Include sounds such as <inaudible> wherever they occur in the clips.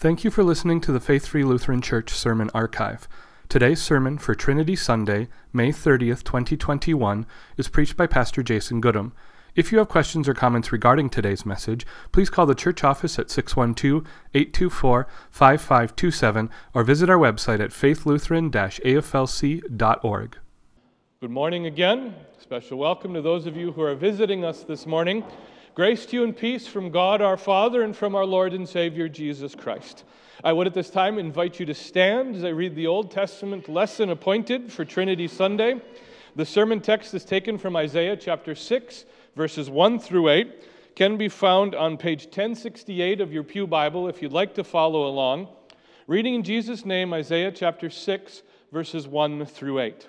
Thank you for listening to the Faith Free Lutheran Church Sermon Archive. Today's sermon for Trinity Sunday, May 30th, 2021, is preached by Pastor Jason Goodham. If you have questions or comments regarding today's message, please call the church office at 612 824 5527 or visit our website at faithlutheran aflc.org. Good morning again. Special welcome to those of you who are visiting us this morning. Grace to you and peace from God our Father and from our Lord and Savior Jesus Christ. I would at this time invite you to stand as I read the Old Testament lesson appointed for Trinity Sunday. The sermon text is taken from Isaiah chapter 6, verses 1 through 8. Can be found on page 1068 of your Pew Bible if you'd like to follow along. Reading in Jesus' name, Isaiah chapter 6, verses 1 through 8.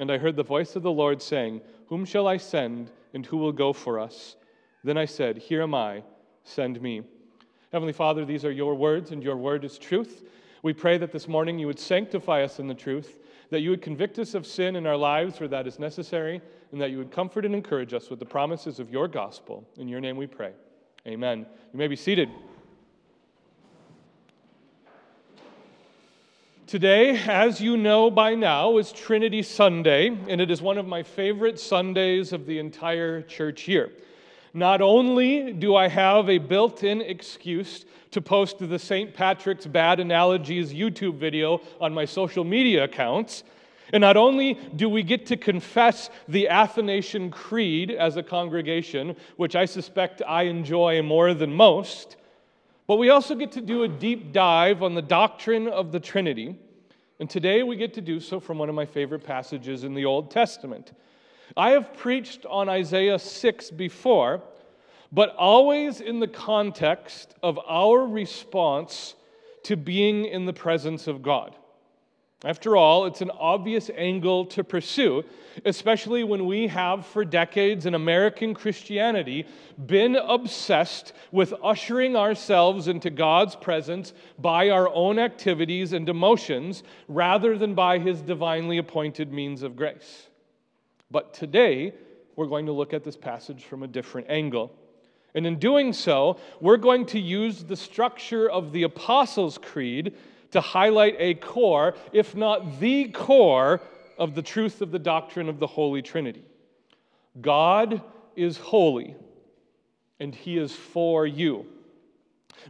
And I heard the voice of the Lord saying, Whom shall I send, and who will go for us? Then I said, Here am I, send me. Heavenly Father, these are your words, and your word is truth. We pray that this morning you would sanctify us in the truth, that you would convict us of sin in our lives where that is necessary, and that you would comfort and encourage us with the promises of your gospel. In your name we pray. Amen. You may be seated. Today, as you know by now, is Trinity Sunday, and it is one of my favorite Sundays of the entire church year. Not only do I have a built in excuse to post the St. Patrick's Bad Analogies YouTube video on my social media accounts, and not only do we get to confess the Athanasian Creed as a congregation, which I suspect I enjoy more than most, but we also get to do a deep dive on the doctrine of the Trinity. And today we get to do so from one of my favorite passages in the Old Testament. I have preached on Isaiah 6 before, but always in the context of our response to being in the presence of God. After all, it's an obvious angle to pursue, especially when we have for decades in American Christianity been obsessed with ushering ourselves into God's presence by our own activities and emotions rather than by His divinely appointed means of grace. But today, we're going to look at this passage from a different angle. And in doing so, we're going to use the structure of the Apostles' Creed to highlight a core, if not the core, of the truth of the doctrine of the Holy Trinity. God is holy, and He is for you.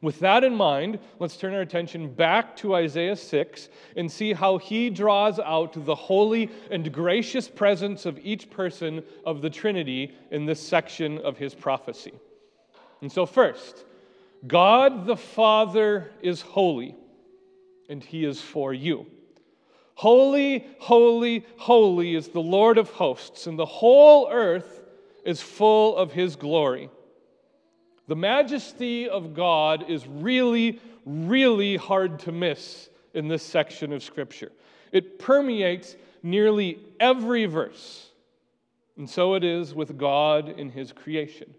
With that in mind, let's turn our attention back to Isaiah 6 and see how he draws out the holy and gracious presence of each person of the Trinity in this section of his prophecy. And so, first, God the Father is holy and he is for you. Holy, holy, holy is the Lord of hosts, and the whole earth is full of his glory. The majesty of God is really, really hard to miss in this section of Scripture. It permeates nearly every verse. And so it is with God in his creation.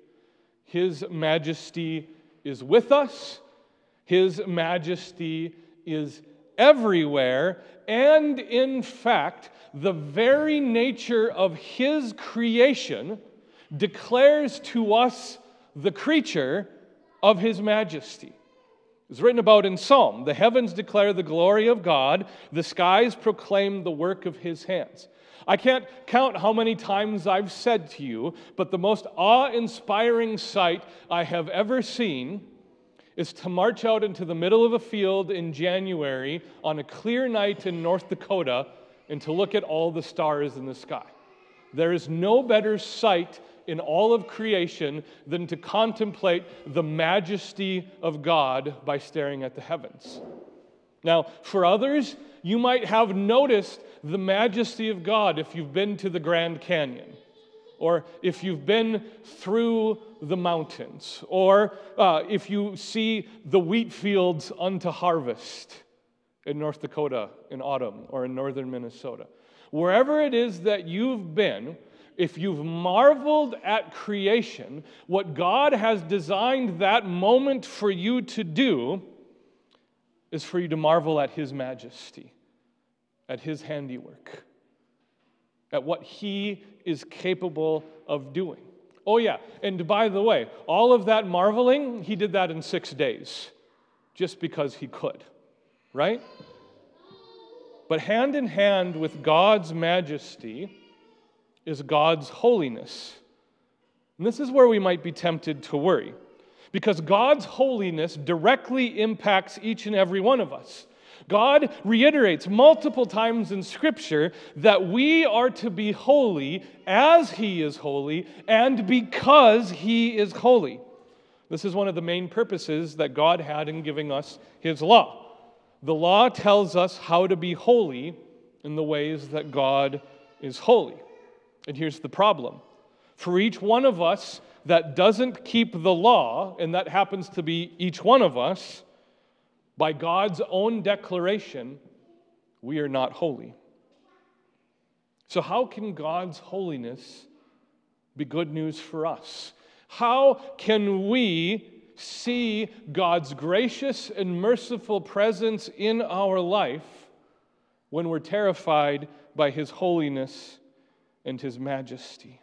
His majesty is with us, his majesty is everywhere, and in fact, the very nature of His creation declares to us, the creature, of His majesty. It's written about in Psalm the heavens declare the glory of God, the skies proclaim the work of His hands. I can't count how many times I've said to you, but the most awe inspiring sight I have ever seen is to march out into the middle of a field in January on a clear night in North Dakota and to look at all the stars in the sky. There is no better sight in all of creation than to contemplate the majesty of God by staring at the heavens. Now, for others, you might have noticed the majesty of God if you've been to the Grand Canyon, or if you've been through the mountains, or uh, if you see the wheat fields unto harvest in North Dakota in autumn or in northern Minnesota. Wherever it is that you've been, if you've marveled at creation, what God has designed that moment for you to do is for you to marvel at His majesty, at His handiwork, at what He is capable of doing. Oh, yeah, and by the way, all of that marveling, He did that in six days, just because He could, right? But hand in hand with God's majesty is God's holiness. And this is where we might be tempted to worry, because God's holiness directly impacts each and every one of us. God reiterates multiple times in Scripture that we are to be holy as He is holy and because He is holy. This is one of the main purposes that God had in giving us His law. The law tells us how to be holy in the ways that God is holy. And here's the problem for each one of us that doesn't keep the law, and that happens to be each one of us, by God's own declaration, we are not holy. So, how can God's holiness be good news for us? How can we see God's gracious and merciful presence in our life when we're terrified by His holiness and His majesty.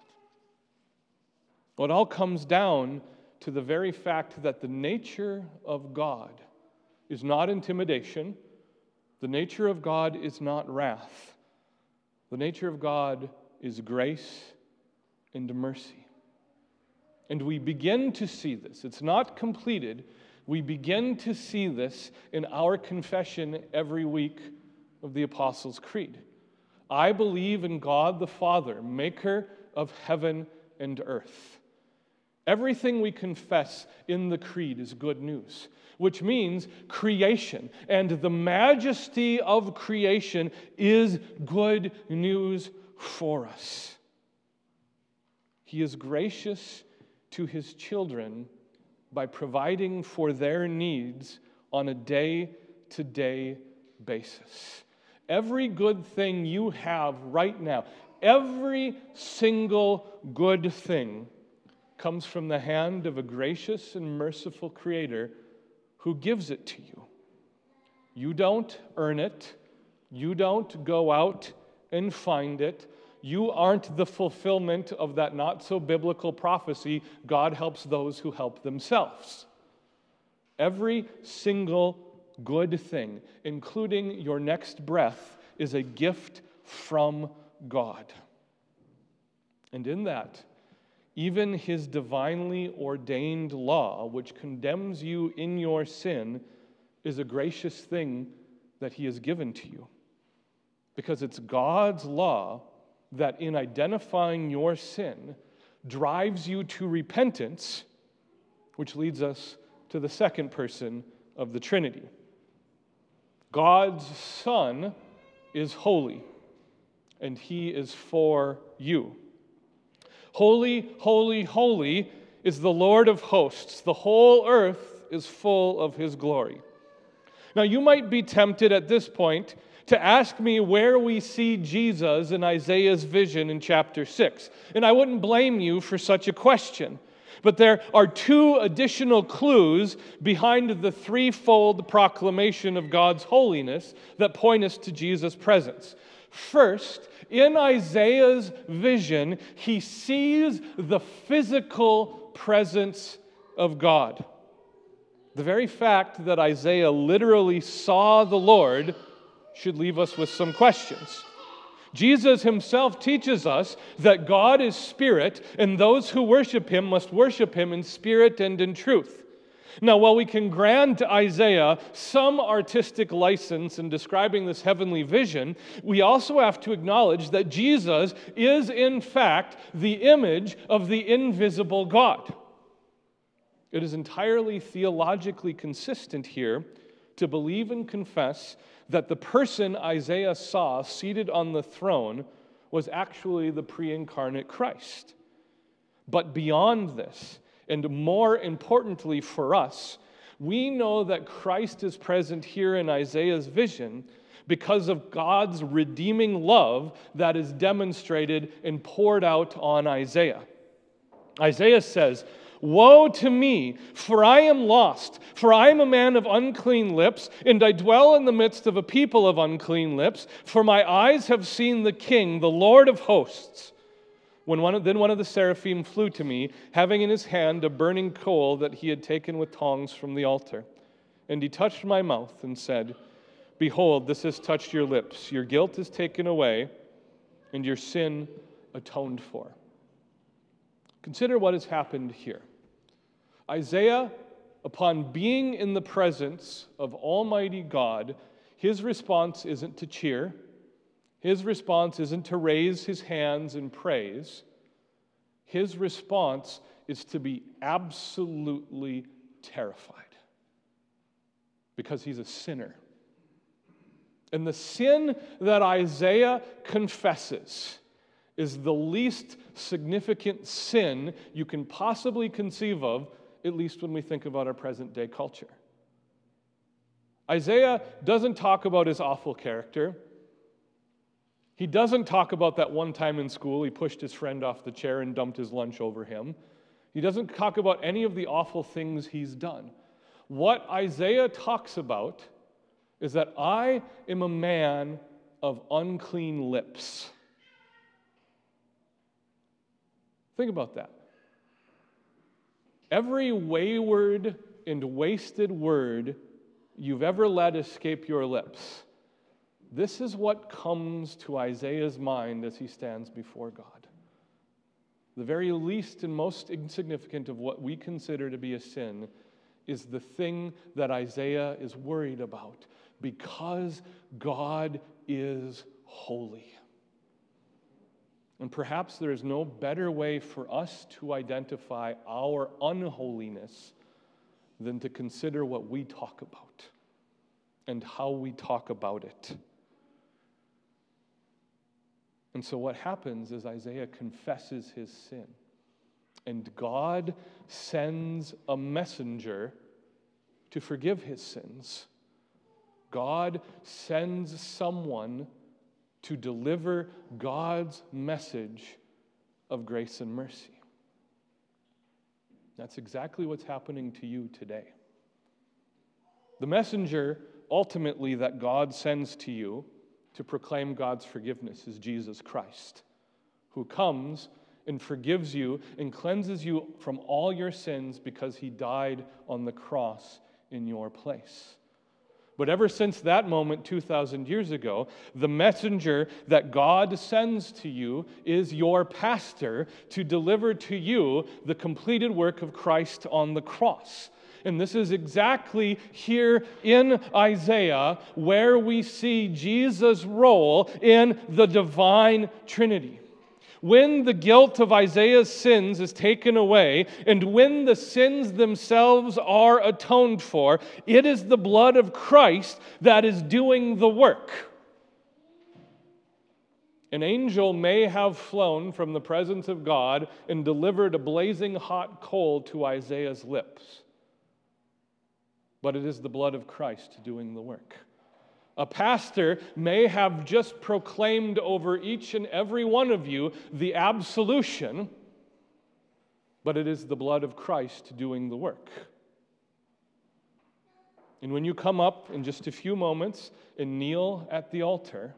Well, it all comes down to the very fact that the nature of God is not intimidation, the nature of God is not wrath, the nature of God is grace and mercy. And we begin to see this. It's not completed. We begin to see this in our confession every week of the Apostles' Creed. I believe in God the Father, maker of heaven and earth. Everything we confess in the creed is good news, which means creation and the majesty of creation is good news for us. He is gracious to his children by providing for their needs on a day to day basis. Every good thing you have right now, every single good thing comes from the hand of a gracious and merciful Creator who gives it to you. You don't earn it, you don't go out and find it. You aren't the fulfillment of that not so biblical prophecy God helps those who help themselves. Every single good thing, including your next breath, is a gift from God. And in that, even his divinely ordained law, which condemns you in your sin, is a gracious thing that he has given to you. Because it's God's law that, in identifying your sin, drives you to repentance, which leads us to the second person of the Trinity. God's Son is holy, and he is for you. Holy, holy, holy is the Lord of hosts. The whole earth is full of his glory. Now, you might be tempted at this point to ask me where we see Jesus in Isaiah's vision in chapter 6. And I wouldn't blame you for such a question. But there are two additional clues behind the threefold proclamation of God's holiness that point us to Jesus' presence. First, in Isaiah's vision, he sees the physical presence of God. The very fact that Isaiah literally saw the Lord should leave us with some questions. Jesus himself teaches us that God is spirit, and those who worship him must worship him in spirit and in truth. Now, while we can grant Isaiah some artistic license in describing this heavenly vision, we also have to acknowledge that Jesus is, in fact, the image of the invisible God. It is entirely theologically consistent here to believe and confess that the person Isaiah saw seated on the throne was actually the pre incarnate Christ. But beyond this, and more importantly for us, we know that Christ is present here in Isaiah's vision because of God's redeeming love that is demonstrated and poured out on Isaiah. Isaiah says, Woe to me, for I am lost, for I am a man of unclean lips, and I dwell in the midst of a people of unclean lips, for my eyes have seen the King, the Lord of hosts. When one of, then one of the seraphim flew to me, having in his hand a burning coal that he had taken with tongs from the altar. And he touched my mouth and said, Behold, this has touched your lips. Your guilt is taken away, and your sin atoned for. Consider what has happened here. Isaiah, upon being in the presence of Almighty God, his response isn't to cheer his response isn't to raise his hands in praise. His response is to be absolutely terrified because he's a sinner. And the sin that Isaiah confesses is the least significant sin you can possibly conceive of, at least when we think about our present day culture. Isaiah doesn't talk about his awful character. He doesn't talk about that one time in school he pushed his friend off the chair and dumped his lunch over him. He doesn't talk about any of the awful things he's done. What Isaiah talks about is that I am a man of unclean lips. Think about that. Every wayward and wasted word you've ever let escape your lips this is what comes to Isaiah's mind as he stands before God. The very least and most insignificant of what we consider to be a sin is the thing that Isaiah is worried about because God is holy. And perhaps there is no better way for us to identify our unholiness than to consider what we talk about and how we talk about it. And so what happens is Isaiah confesses his sin. And God sends a messenger to forgive his sins. God sends someone to deliver God's message of grace and mercy. That's exactly what's happening to you today. The messenger ultimately that God sends to you to proclaim God's forgiveness is Jesus Christ, who comes and forgives you and cleanses you from all your sins because he died on the cross in your place. But ever since that moment 2,000 years ago, the messenger that God sends to you is your pastor to deliver to you the completed work of Christ on the cross. And this is exactly here in Isaiah where we see Jesus' role in the divine Trinity. When the guilt of Isaiah's sins is taken away, and when the sins themselves are atoned for, it is the blood of Christ that is doing the work. An angel may have flown from the presence of God and delivered a blazing hot coal to Isaiah's lips but it is the blood of Christ doing the work. A pastor may have just proclaimed over each and every one of you the absolution, but it is the blood of Christ doing the work. And when you come up in just a few moments and kneel at the altar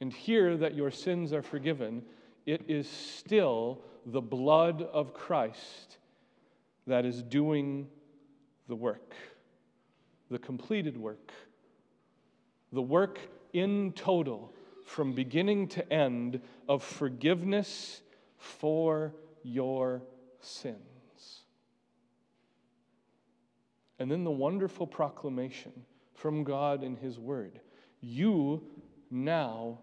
and hear that your sins are forgiven, it is still the blood of Christ that is doing the work, the completed work, the work in total, from beginning to end, of forgiveness for your sins. And then the wonderful proclamation from God in His Word You now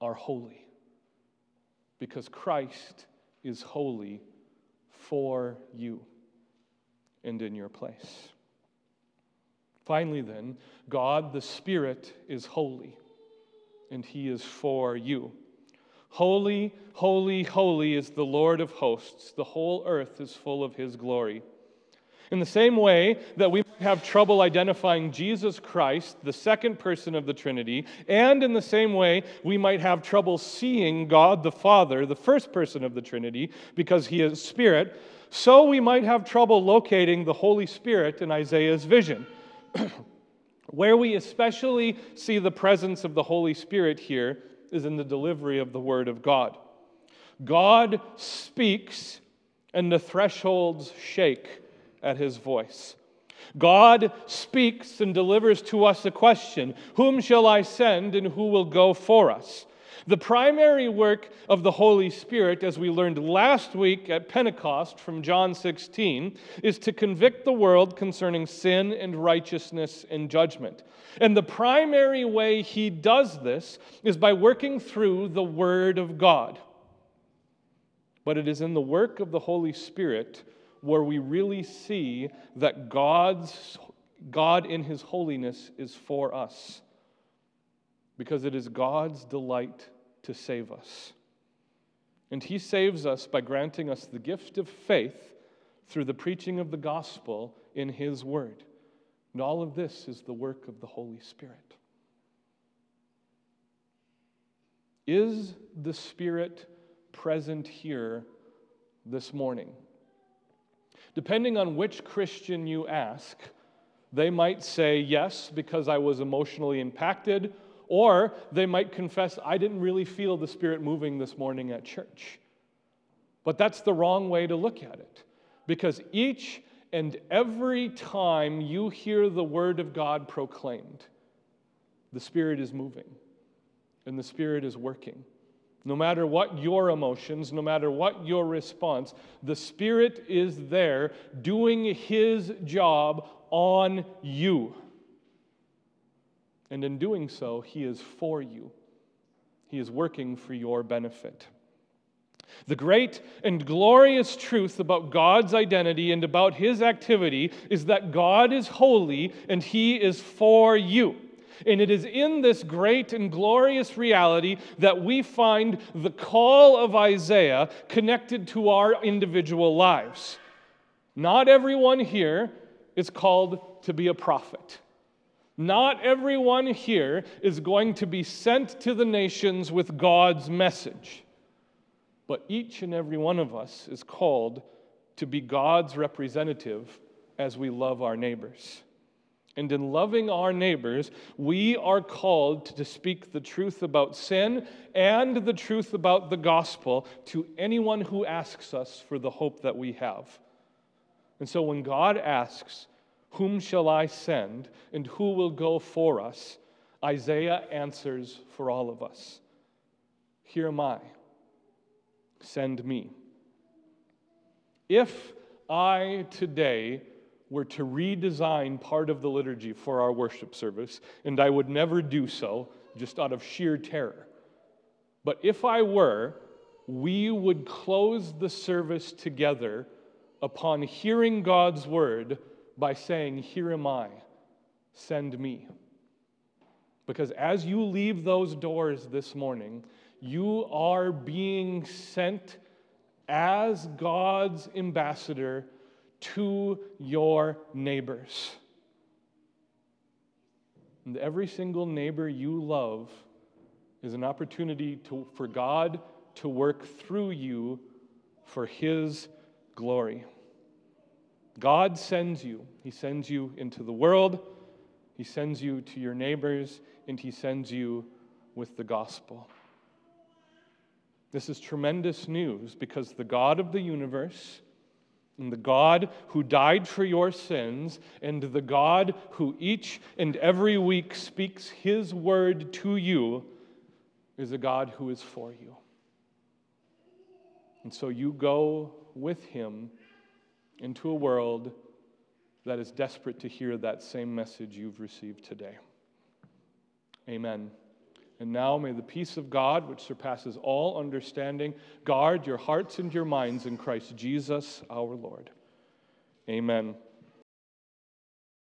are holy because Christ is holy for you and in your place. Finally, then, God the Spirit is holy, and He is for you. Holy, holy, holy is the Lord of hosts. The whole earth is full of His glory. In the same way that we have trouble identifying Jesus Christ, the second person of the Trinity, and in the same way we might have trouble seeing God the Father, the first person of the Trinity, because he is Spirit, so we might have trouble locating the Holy Spirit in Isaiah's vision. <clears throat> Where we especially see the presence of the Holy Spirit here is in the delivery of the Word of God. God speaks, and the thresholds shake at his voice. God speaks and delivers to us a question Whom shall I send and who will go for us? The primary work of the Holy Spirit, as we learned last week at Pentecost from John 16, is to convict the world concerning sin and righteousness and judgment. And the primary way he does this is by working through the Word of God. But it is in the work of the Holy Spirit where we really see that God's, God in His holiness is for us. Because it is God's delight to save us. And He saves us by granting us the gift of faith through the preaching of the gospel in His Word. And all of this is the work of the Holy Spirit. Is the Spirit present here this morning? Depending on which Christian you ask, they might say, Yes, because I was emotionally impacted, or they might confess, I didn't really feel the Spirit moving this morning at church. But that's the wrong way to look at it, because each and every time you hear the Word of God proclaimed, the Spirit is moving and the Spirit is working. No matter what your emotions, no matter what your response, the Spirit is there doing His job on you. And in doing so, He is for you, He is working for your benefit. The great and glorious truth about God's identity and about His activity is that God is holy and He is for you. And it is in this great and glorious reality that we find the call of Isaiah connected to our individual lives. Not everyone here is called to be a prophet. Not everyone here is going to be sent to the nations with God's message. But each and every one of us is called to be God's representative as we love our neighbors. And in loving our neighbors, we are called to speak the truth about sin and the truth about the gospel to anyone who asks us for the hope that we have. And so when God asks, Whom shall I send and who will go for us? Isaiah answers for all of us Here am I, send me. If I today were to redesign part of the liturgy for our worship service, and I would never do so just out of sheer terror. But if I were, we would close the service together upon hearing God's word by saying, Here am I, send me. Because as you leave those doors this morning, you are being sent as God's ambassador to your neighbors. And every single neighbor you love is an opportunity to, for God to work through you for His glory. God sends you. He sends you into the world, He sends you to your neighbors, and He sends you with the gospel. This is tremendous news because the God of the universe and the God who died for your sins, and the God who each and every week speaks his word to you, is a God who is for you. And so you go with him into a world that is desperate to hear that same message you've received today. Amen. And now may the peace of God, which surpasses all understanding, guard your hearts and your minds in Christ Jesus our Lord. Amen.